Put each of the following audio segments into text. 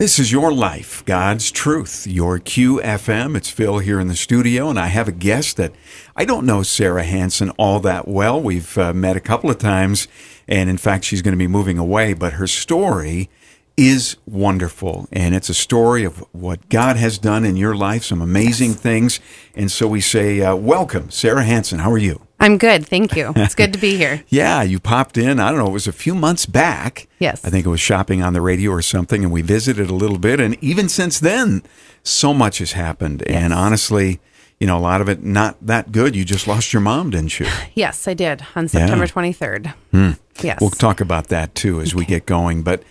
This is your life, God's truth, your QFM. It's Phil here in the studio, and I have a guest that I don't know Sarah Hansen all that well. We've uh, met a couple of times, and in fact, she's going to be moving away, but her story is wonderful. And it's a story of what God has done in your life, some amazing things. And so we say, uh, Welcome, Sarah Hansen. How are you? I'm good. Thank you. It's good to be here. Yeah, you popped in. I don't know, it was a few months back. Yes. I think it was shopping on the radio or something, and we visited a little bit. And even since then, so much has happened. And honestly, you know, a lot of it not that good. You just lost your mom, didn't you? Yes, I did on September 23rd. Yes. We'll talk about that too as we get going. But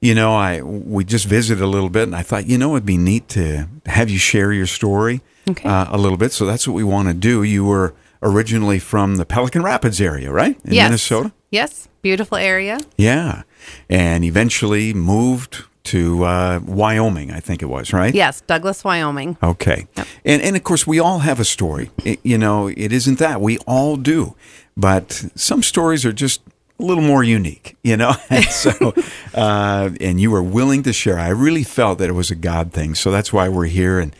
you know, I we just visited a little bit, and I thought, you know, it'd be neat to have you share your story Okay. uh, a little bit. So that's what we want to do. You were originally from the Pelican Rapids area, right, in yes. Minnesota? Yes. Beautiful area. Yeah, and eventually moved to uh, Wyoming, I think it was, right? Yes. Douglas, Wyoming. Okay. And and of course we all have a story. It- you know, it isn't that. We all do. But some stories are just a little more unique, you know. And so uh, and you were willing to share. I really felt that it was a God thing. So that's why we're here and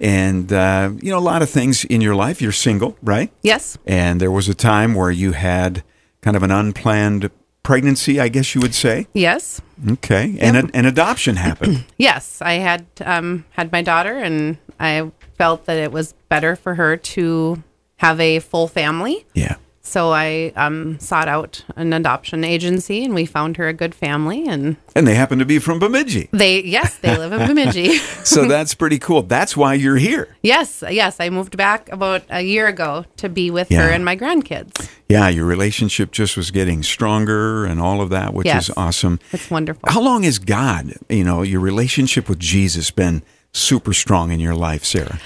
and uh, you know a lot of things in your life. You're single, right? Yes. And there was a time where you had kind of an unplanned pregnancy, I guess you would say. Yes. Okay. And a, an adoption happened. Yes. I had um, had my daughter, and I felt that it was better for her to have a full family. yeah. So I um, sought out an adoption agency, and we found her a good family. And And they happen to be from Bemidji. they, yes, they live in Bemidji. so that's pretty cool. That's why you're here. yes, yes. I moved back about a year ago to be with Yeah. her and my grandkids. Yeah, your relationship just was getting stronger and all of that, which Yes. is awesome. It's wonderful. How long has God, you know, your relationship with Jesus been super strong in your life, Sarah?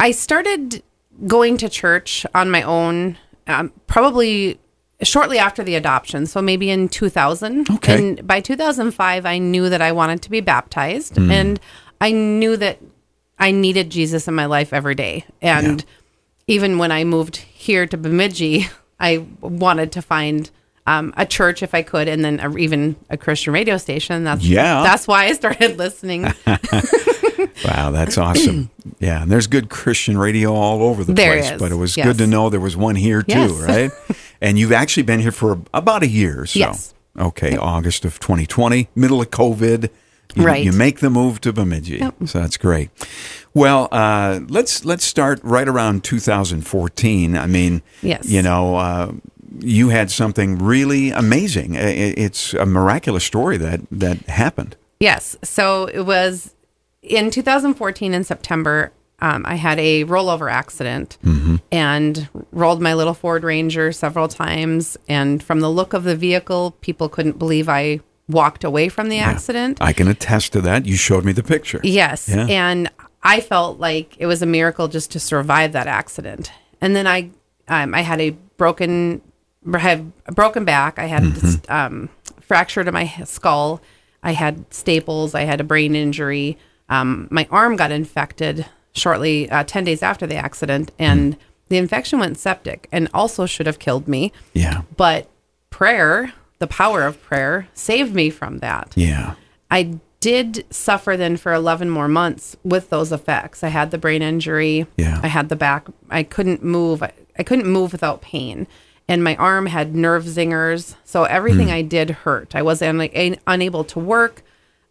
I started going to church on my own um, probably shortly after the adoption. So maybe in 2000. Okay. And by 2005, I knew that I wanted to be baptized. And I knew that I needed Jesus in my life every day. And even when I moved here to Bemidji, I wanted to find um, a church if I could, and then a, even a Christian radio station. That's Yeah. That's why I started listening. Wow, that's awesome. yeah, and there's good Christian radio all over the There place, is, but it was yes. good to know there was one here too, Yes. right? and you've actually been here for about a year so. Yes. Okay, August of 2020, middle of COVID. You, Right. You make the move to Bemidji, so that's great. Well, uh, let's let's start right around 2014. I mean, Yes. you know, uh, you had something really amazing. It's a miraculous story that that happened. Yes. So it was in 2014 in September. Um, I had a rollover accident and rolled my little Ford Ranger several times. And from the look of the vehicle, people couldn't believe I walked away from the accident. I can attest to that. You showed me the picture. Yes. Yeah. And I felt like it was a miracle just to survive that accident. And then I, um, I had a broken, had a broken back. I had Mm-hmm. um, fracture to my skull. I had staples. I had a brain injury. Um, my arm got infected shortly, uh, 10 days after the accident. And Mm. the infection went septic and also should have killed me. Yeah. But prayer, the power of prayer, saved me from that. Yeah. I did suffer then for 11 more months with those effects. I had the brain injury. Yeah. I had the back. I couldn't move. I, I couldn't move without pain. And my arm had nerve zingers. So everything I did hurt. I was un- unable to work.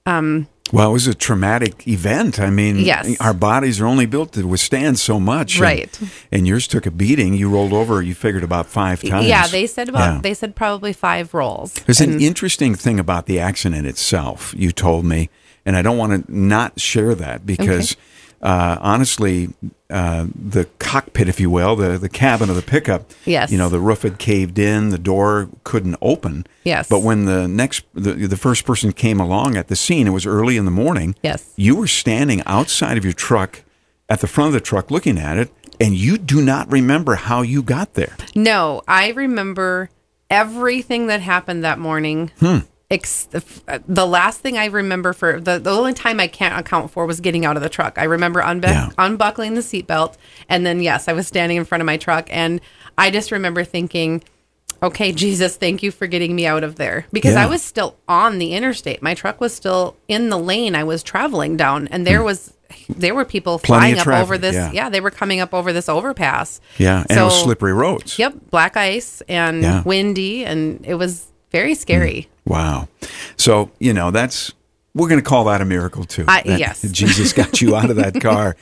Um, well, it was a traumatic event. I mean, Yes. our bodies are only built to withstand so much. Right. And, yours took a beating. You rolled over, you figured about five times. Yeah, they said about Yeah. they said probably five rolls. There's an interesting thing about the accident itself, you told me, and I don't want to not share that because uh, honestly, uh, the cockpit, if you will, the, the cabin of the pickup, Yes. you know, the roof had caved in, the door couldn't open. Yes. But when the next, the, the first person came along at the scene, it was early in the morning. Yes. You were standing outside of your truck at the front of the truck looking at it, and you do not remember how you got there. No, I remember everything that happened that morning. Hmm. Ex- the last thing I remember for the, the only time I can't account for was getting out of the truck. I remember unbu- Yeah. unbuckling the seatbelt, and then yes, I was standing in front of my truck, and I just remember thinking, okay, Jesus, thank you for getting me out of there because I was still on the interstate. My truck was still in the lane I was traveling down, and there was there were people Hmm. Plenty flying up over this. yeah. Yeah. they were coming up over this overpass. Yeah, and it was slippery roads. Yep, black ice and Yeah. windy, and it was very scary. Wow. So, you know, that's, we're going to call that a miracle too. Yes. Jesus got you out of that car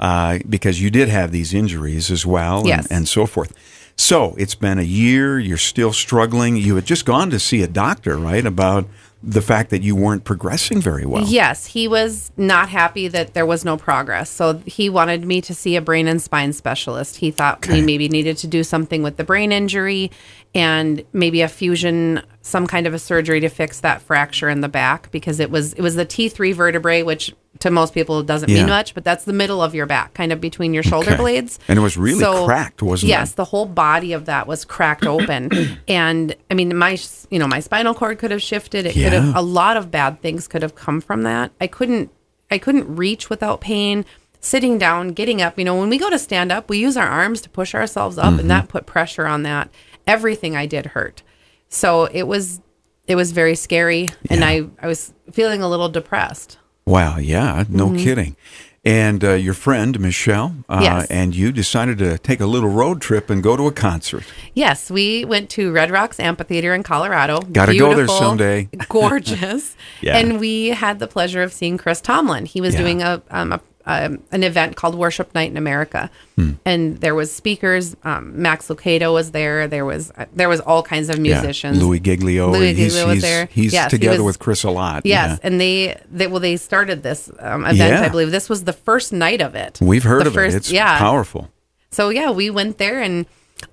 uh, because you did have these injuries as well and, Yes. and so forth. So it's been a year. You're still struggling. You had just gone to see a doctor, right? About the fact that you weren't progressing very well. Yes, he was not happy that there was no progress. So he wanted me to see a brain and spine specialist. He thought Okay. we maybe needed to do something with the brain injury and maybe a fusion, some kind of a surgery to fix that fracture in the back because it was it was the T3 vertebrae, which to most people doesn't Yeah. mean much, but that's the middle of your back, kind of between your shoulder Okay. blades. And it was really so, cracked, wasn't it? yes, the whole body of that was cracked open. and I mean, my you know my spinal cord could have shifted. It could have a lot of bad things could have come from that. I couldn't I couldn't reach without pain. Sitting down, getting up. You know, when we go to stand up, we use our arms to push ourselves up, Mm-hmm. and that put pressure on that. Everything I did hurt. So it was it was very scary, and Yeah. I I was feeling a little depressed. Wow. Yeah. No kidding. And uh, your friend, Michelle, uh, Mm-hmm. Yes. and you decided to take a little road trip and go to a concert. Yes, we went to Red Rocks Amphitheater in Colorado. Gotta go there someday. gorgeous. Yeah. And we had the pleasure of seeing Chris Tomlin. He was Yeah. doing a, um, a um, an event called Worship Night in America, Hmm. and there was speakers. Um, Max Lucado was there. There was uh, there was all kinds of musicians. Yeah. Louie Giglio. Louie he's, was he's, there. He's Yes, he together was- with Chris a lot. Yes, Yeah. and they, they well they started this um, event. Yeah. I believe this was the first night of it. We've heard The of first- it. It's yeah. powerful. So yeah, we went there and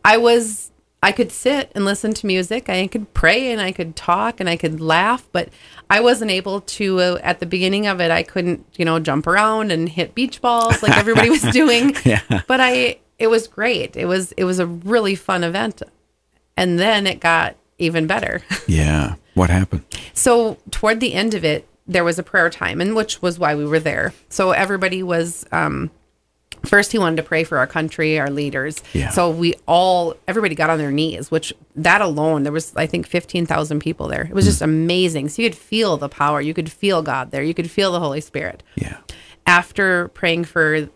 I was I could sit and listen to music. I could pray and I could talk and I could laugh, but I wasn't able to uh, at the beginning of it. I couldn't, you know, jump around and hit beach balls like everybody was doing. Yeah. But I it was great. It was it was a really fun event. And then it got even better. Yeah. What happened? So toward the end of it, there was a prayer time, and which was why we were there. So everybody was. Um, first, he wanted to pray for our country, our leaders. Yeah. So we all, everybody got on their knees, which that alone, there was I think fifteen thousand people there. It was just amazing. So you could feel the power. You could feel God there. You could feel the Holy Spirit Yeah. after praying for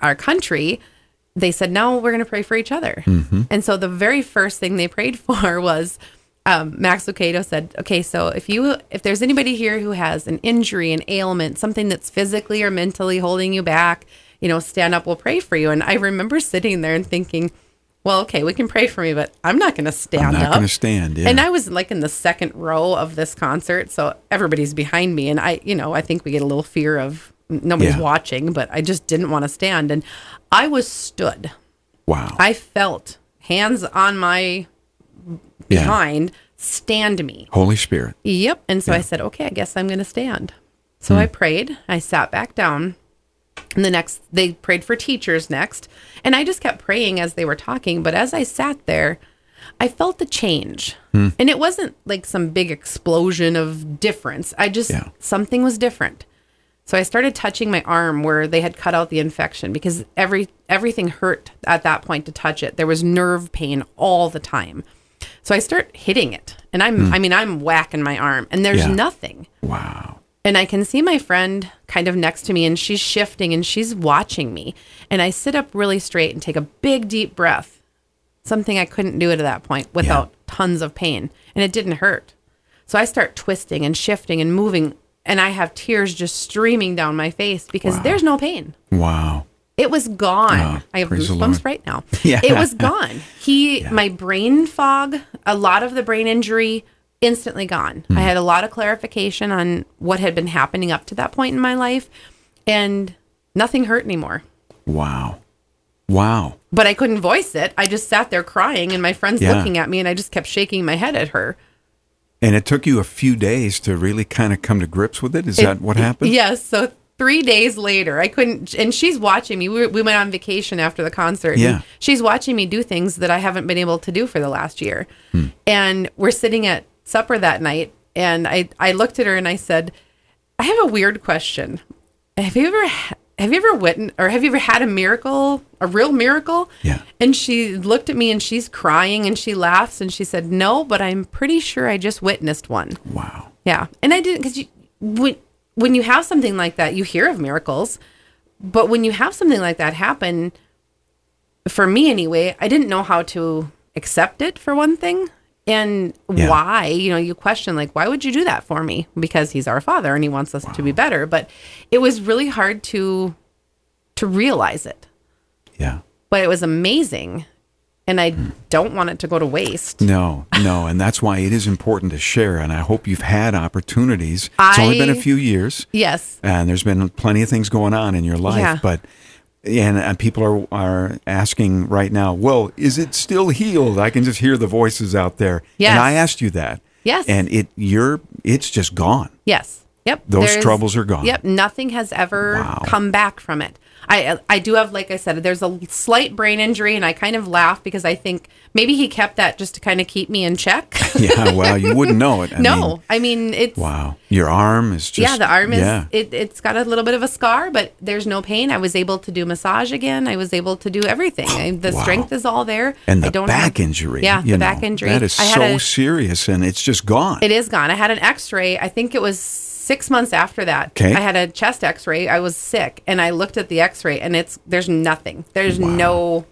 our country, they said, now we're going to pray for each other. And so the very first thing they prayed for was um, Max Lucado said, okay, so if you, if there's anybody here who has an injury, an ailment, something that's physically or mentally holding you back, you know, stand up, we'll pray for you. And I remember sitting there and thinking, well, okay, we can pray for me, but I'm not going to stand I'm not up. going to stand. Yeah. And I was like in the second row of this concert, so everybody's behind me, and I, you know, I think we get a little fear of nobody's Yeah. watching, but I just didn't want to stand, and I was stood. wow. I felt hands on my yeah. behind, stand me. Holy Spirit. Yep. And so I said, okay, I guess I'm going to stand. So hmm. I prayed. I sat back down. And the next, they prayed for teachers next. And I just kept praying as they were talking. But as I sat there, I felt the change. And it wasn't like some big explosion of difference. I just, Yeah. something was different. So I started touching my arm where they had cut out the infection because every everything hurt at that point to touch it. There was nerve pain all the time. So I start hitting it. And I'm I mean I'm whacking my arm and there's Hmm. Yeah. nothing. Wow. And I can see my friend kind of next to me and she's shifting and she's watching me. And I sit up really straight and take a big deep breath. Something I couldn't do at that point without tons of pain. And it didn't hurt. So I start twisting and shifting and moving and I have tears just streaming down my face because there's no pain. Wow. It was gone. Oh, I have goosebumps right now. Yeah. It was gone. He, my brain fog, a lot of the brain injury, instantly gone. Hmm. I had a lot of clarification on what had been happening up to that point in my life, and nothing hurt anymore. Wow. Wow. But I couldn't voice it. I just sat there crying, and my friend's Yeah. looking at me, and I just kept shaking my head at her. And it took you a few days to really kind of come to grips with it. Is that what happened? Yes. So three days later, I couldn't, and she's watching me. We, we went on vacation after the concert. Yeah. she's watching me do things that I haven't been able to do for the last year. Hmm. And we're sitting at supper that night, and I, I looked at her and I said, I have a weird question. Have you ever, have you ever witnessed or have you ever had a miracle, a real miracle? Yeah. And she looked at me and she's crying and she laughs and she said, no, but I'm pretty sure I just witnessed one. Wow. Yeah. And I didn't, because you, when, when you have something like that, you hear of miracles, but when you have something like that happen, for me anyway, I didn't know how to accept it for one thing. And Yeah. why, you know, you question like, why would you do that for me? Because he's our father and he wants us to be better. But it was really hard to to realize it. Yeah. But it was amazing. And I Hmm. don't want it to go to waste. No, no, and that's why it is important to share. And I hope you've had opportunities. It's only been a few years, Yes. and there's been plenty of things going on in your life. Yeah. But and, and people are are asking right now. Well, is it still healed? I can just hear the voices out there. Yes. And I asked you that. Yes. And it you're it's just gone. Yes. Yep. Those troubles are gone. Yep. Nothing has ever Wow. come back from it. I I do have, like I said, there's a slight brain injury, and I kind of laugh because I think maybe he kept that just to kind of keep me in check. Yeah. Well, you wouldn't know it. I no, mean, I mean it's wow. Your arm is just yeah, the arm is yeah. it, it's got a little bit of a scar, but there's no pain. I was able to do massage again. I was able to do everything. I, the Wow. strength is all there. and I the don't back have- injury. Yeah, the know, back injury. That is I so a- serious, and it's just gone. It is gone. I had an X-ray. I think it was six months after that. Okay. I had a chest X-ray. I was sick, and I looked at the X-ray, and it's there's nothing. There's no.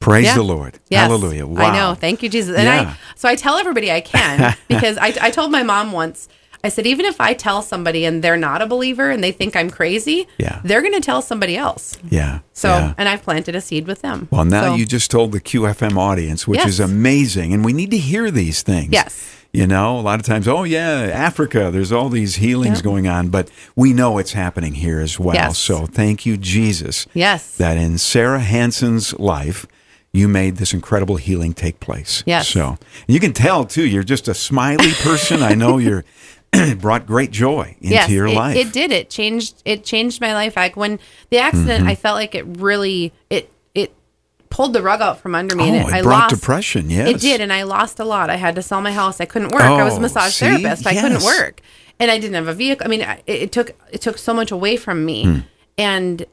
Praise Yeah. the Lord. Yes. Hallelujah. Wow. I know. Thank you, Jesus. And Yeah. I so I tell everybody I can because I I told my mom once. I said even if I tell somebody and they're not a believer and they think I'm crazy, Yeah. they're going to tell somebody else. Yeah. So, yeah. and I've planted a seed with them. Well, now So- you just told the QFM audience, which Yes. is amazing, and we need to hear these things. Yes. You know, a lot of times, oh yeah, Africa, there's all these healings Yeah. going on, but we know it's happening here as well. Yes. So thank you, Jesus, Yes. that in Sarah Hansen's life, you made this incredible healing take place. Yes. So you can tell too, you're just a smiley person. I know you're brought great joy into your it, life. It did. It changed. It changed my life. Like when the accident, Mm-hmm. I felt like it really it pulled the rug out from under me. Oh, and it I brought lost, depression, yes. it did, and I lost a lot. I had to sell my house. I couldn't work. I was a Oh, massage see? therapist. I couldn't work, and I didn't have a vehicle. I mean, it, it took it took so much away from me, Hmm. and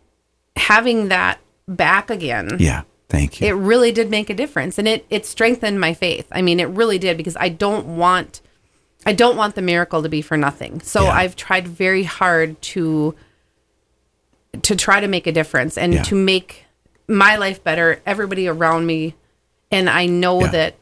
having that back again. yeah. Thank you. It really did make a difference and it it strengthened my faith. I mean, it really did because I don't want I don't want the miracle to be for nothing. So Yeah. I've tried very hard to to try to make a difference and Yeah. to make my life better, everybody around me. And I know Yeah. that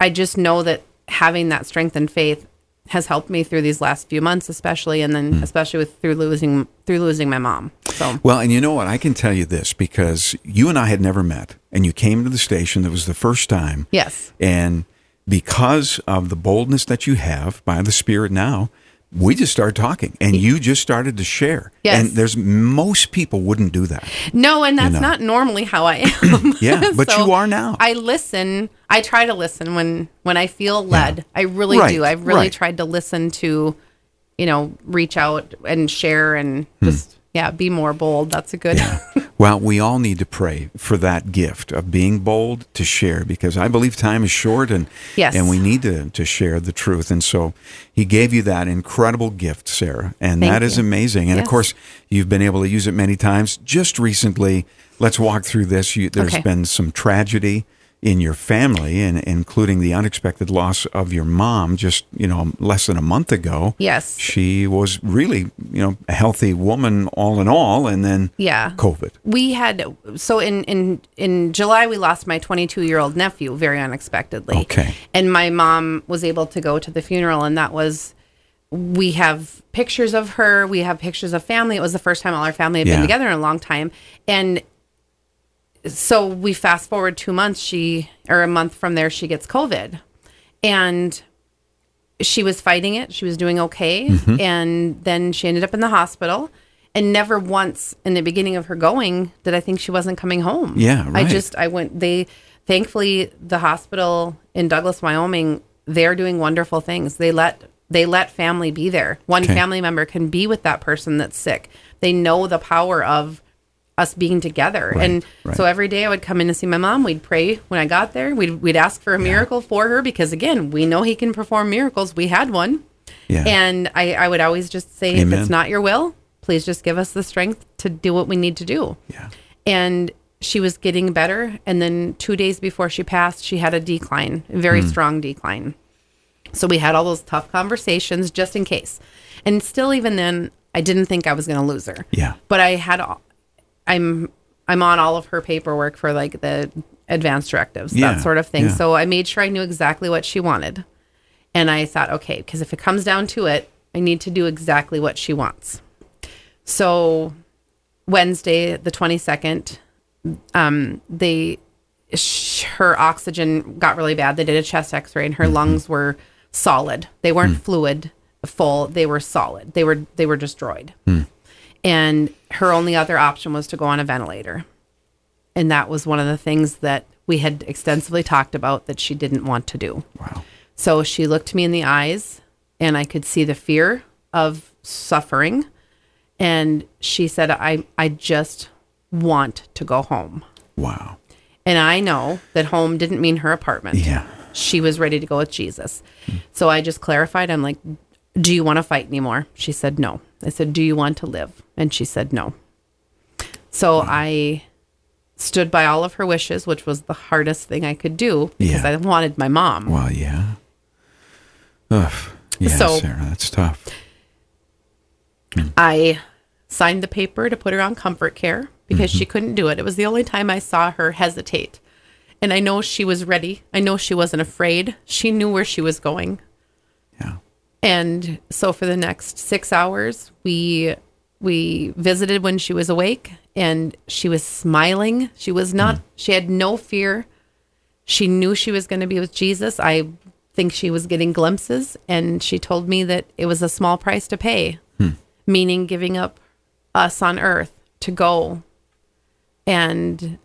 I just know that having that strength and faith has helped me through these last few months especially and then hmm. especially with through losing through losing my mom. So Well, and you know what? I can tell you this because you and I had never met, and you came to the station. That was the first time. yes. And because of the boldness that you have by the Spirit now, we just started talking, and you just started to share. Yes. And there's most people wouldn't do that. No, and that's know. not normally how I am. Yeah, but you are now. I listen. I try to listen when when I feel led. I really Right, do. I've really right. tried to listen to, you know, reach out and share and hmm. just yeah, be more bold. That's a good. Well, we all need to pray for that gift of being bold to share because I believe time is short and Yes. and we need to, to share the truth. And so he gave you that incredible gift, Sarah. And Thank that is you. amazing. And of course, you've been able to use it many times. Just recently, let's walk through this. You, there's Okay. been some tragedy in your family and including the unexpected loss of your mom just, you know, less than a month ago. Yes. She was really, you know, a healthy woman all in all and then Yeah. COVID. We had so in in in July we lost my 22 year old nephew very unexpectedly. Okay. And my mom was able to go to the funeral, and that was. We have pictures of her. We have pictures of family. It was the first time all our family had Yeah. been together in a long time, and so we fast forward two months. She or a month from there, she gets COVID, and she was fighting it. She was doing okay. Mm-hmm. And then she ended up in the hospital. And never once in the beginning of her going did I think she wasn't coming home. Yeah, I just, I went, they, thankfully, the hospital in Douglas, Wyoming, they're doing wonderful things. They let, they let family be there. One Okay. family member can be with that person that's sick. They know the power of us being together. Right, and right. so every day I would come in to see my mom. We'd pray when I got there. We'd, we'd ask for a miracle for her because, again, we know he can perform miracles. We had one. Yeah. And I, I would always just say, if it's not your will, please just give us the strength to do what we need to do. Yeah. And she was getting better. And then two days before she passed, she had a decline, a very Hmm. strong decline. So we had all those tough conversations just in case. And still, even then, I didn't think I was going to lose her. Yeah. But I had, all- I'm, I'm on all of her paperwork for like the advanced directives, Yeah, that sort of thing. yeah. So I made sure I knew exactly what she wanted. And I thought, okay, because if it comes down to it, I need to do exactly what she wants. So Wednesday, the 22nd, um, they sh- her oxygen got really bad. They did a chest X-ray, and her mm-hmm. lungs were solid. They weren't mm. fluid full. They were solid. They were they were destroyed. Hmm. And her only other option was to go on a ventilator, and that was one of the things that we had extensively talked about that she didn't want to do. Wow. So she looked me in the eyes and I could see the fear of suffering. And she said, I, I just want to go home. Wow. And I know that home didn't mean her apartment. Yeah. She was ready to go with Jesus. So I just clarified. I'm like, Do you want to fight anymore? She said, No. I said, Do you want to live? And she said, No. So I stood by all of her wishes, which was the hardest thing I could do because Yeah. I wanted my mom. Well, yeah. Ugh. Yeah, So- Sarah, that's tough. Hmm. I signed the paper to put her on comfort care because she mm-hmm. couldn't do it. It was the only time I saw her hesitate. And I know she was ready. I know she wasn't afraid. She knew where she was going. Yeah. And so for the next 6 hours, we we visited when she was awake and she was smiling. She was not mm. she had no fear. She knew she was going to be with Jesus. I think she was getting glimpses and she told me that it was a small price to pay hmm. meaning giving up us on earth to go. And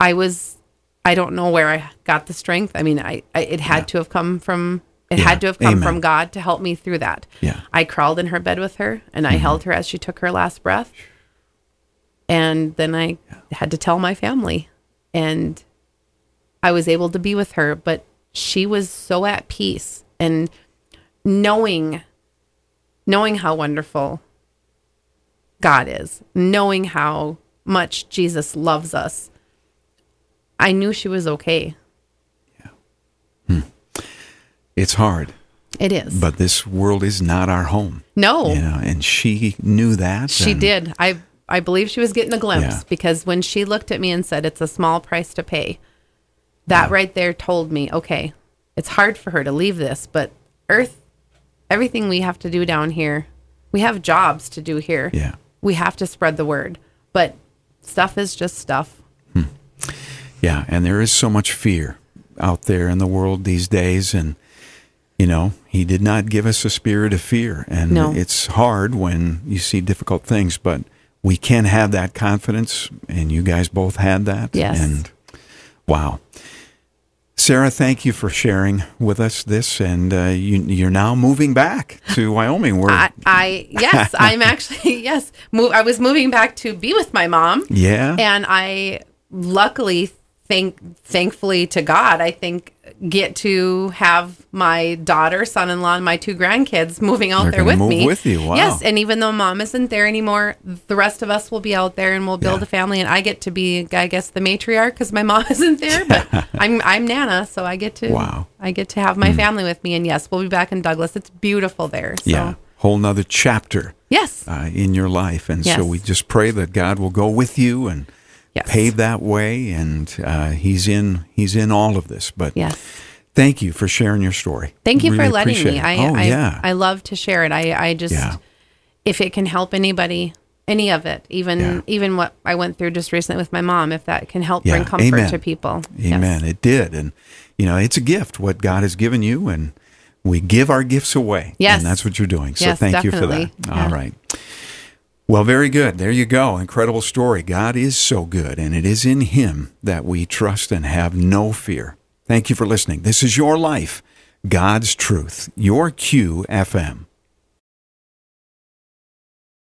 I was, I don't know where I got the strength. I mean, I, I it had to have come from, it Yeah. had to have come Amen. from God to help me through that. Yeah. I crawled in her bed with her and I mm-hmm. held her as she took her last breath. And then I had to tell my family. And I was able to be with her, but she was so at peace and knowing knowing how wonderful God is, knowing how much Jesus loves us. I knew she was okay. It's hard, It is. but this world is not our home. no. You know, and she knew that. She and- did. I I believe she was getting a glimpse Yeah. because when she looked at me and said it's a small price to pay, that right there told me, okay, it's hard for her to leave this, but earth everything we have to do down here, we have jobs to do here. Yeah. We have to spread the word. But stuff is just stuff. Hmm. Yeah, and there is so much fear out there in the world these days and you know, he did not give us a spirit of fear and No. it's hard when you see difficult things, but we can have that confidence and you guys both had that Yes. and wow. Sarah, thank you for sharing with us this, and uh, you, you're now moving back to Wyoming. Where, I, I yes, I'm actually yes. Move. I was moving back to be with my mom, yeah, and I luckily thank thankfully to God, I think get to have my daughter, son-in-law, and my two grandkids moving out They're there with move me. with you. Wow. Yes, and even though mom isn't there anymore, the rest of us will be out there and we'll build Yeah. a family. And I get to be, I guess, the matriarch because my mom isn't there, but I'm I'm Nana, so I get to Wow. I get to have my family with me. And yes, we'll be back in Douglas. It's beautiful there. So yeah, whole nother chapter yes, uh, in your life, and so we just pray that God will go with you and yes, pave that way, and uh, He's in He's in all of this. But yes. thank you for sharing your story. Thank you Really for letting me. it. I, oh I, yeah, I love to share it. I, I just, Yeah. if it can help anybody, any of it, even Yeah. even what I went through just recently with my mom, if that can help bring comfort Amen. to people. Yes. Amen. It did, and you know it's a gift what God has given you, and we give our gifts away. Yes. and that's what you're doing. So Yes, thank you for that. Yeah. All right. Well, very good. There you go. Incredible story. God is so good, and it is in Him that we trust and have no fear. Thank you for listening. This is your life, God's truth, your QFM.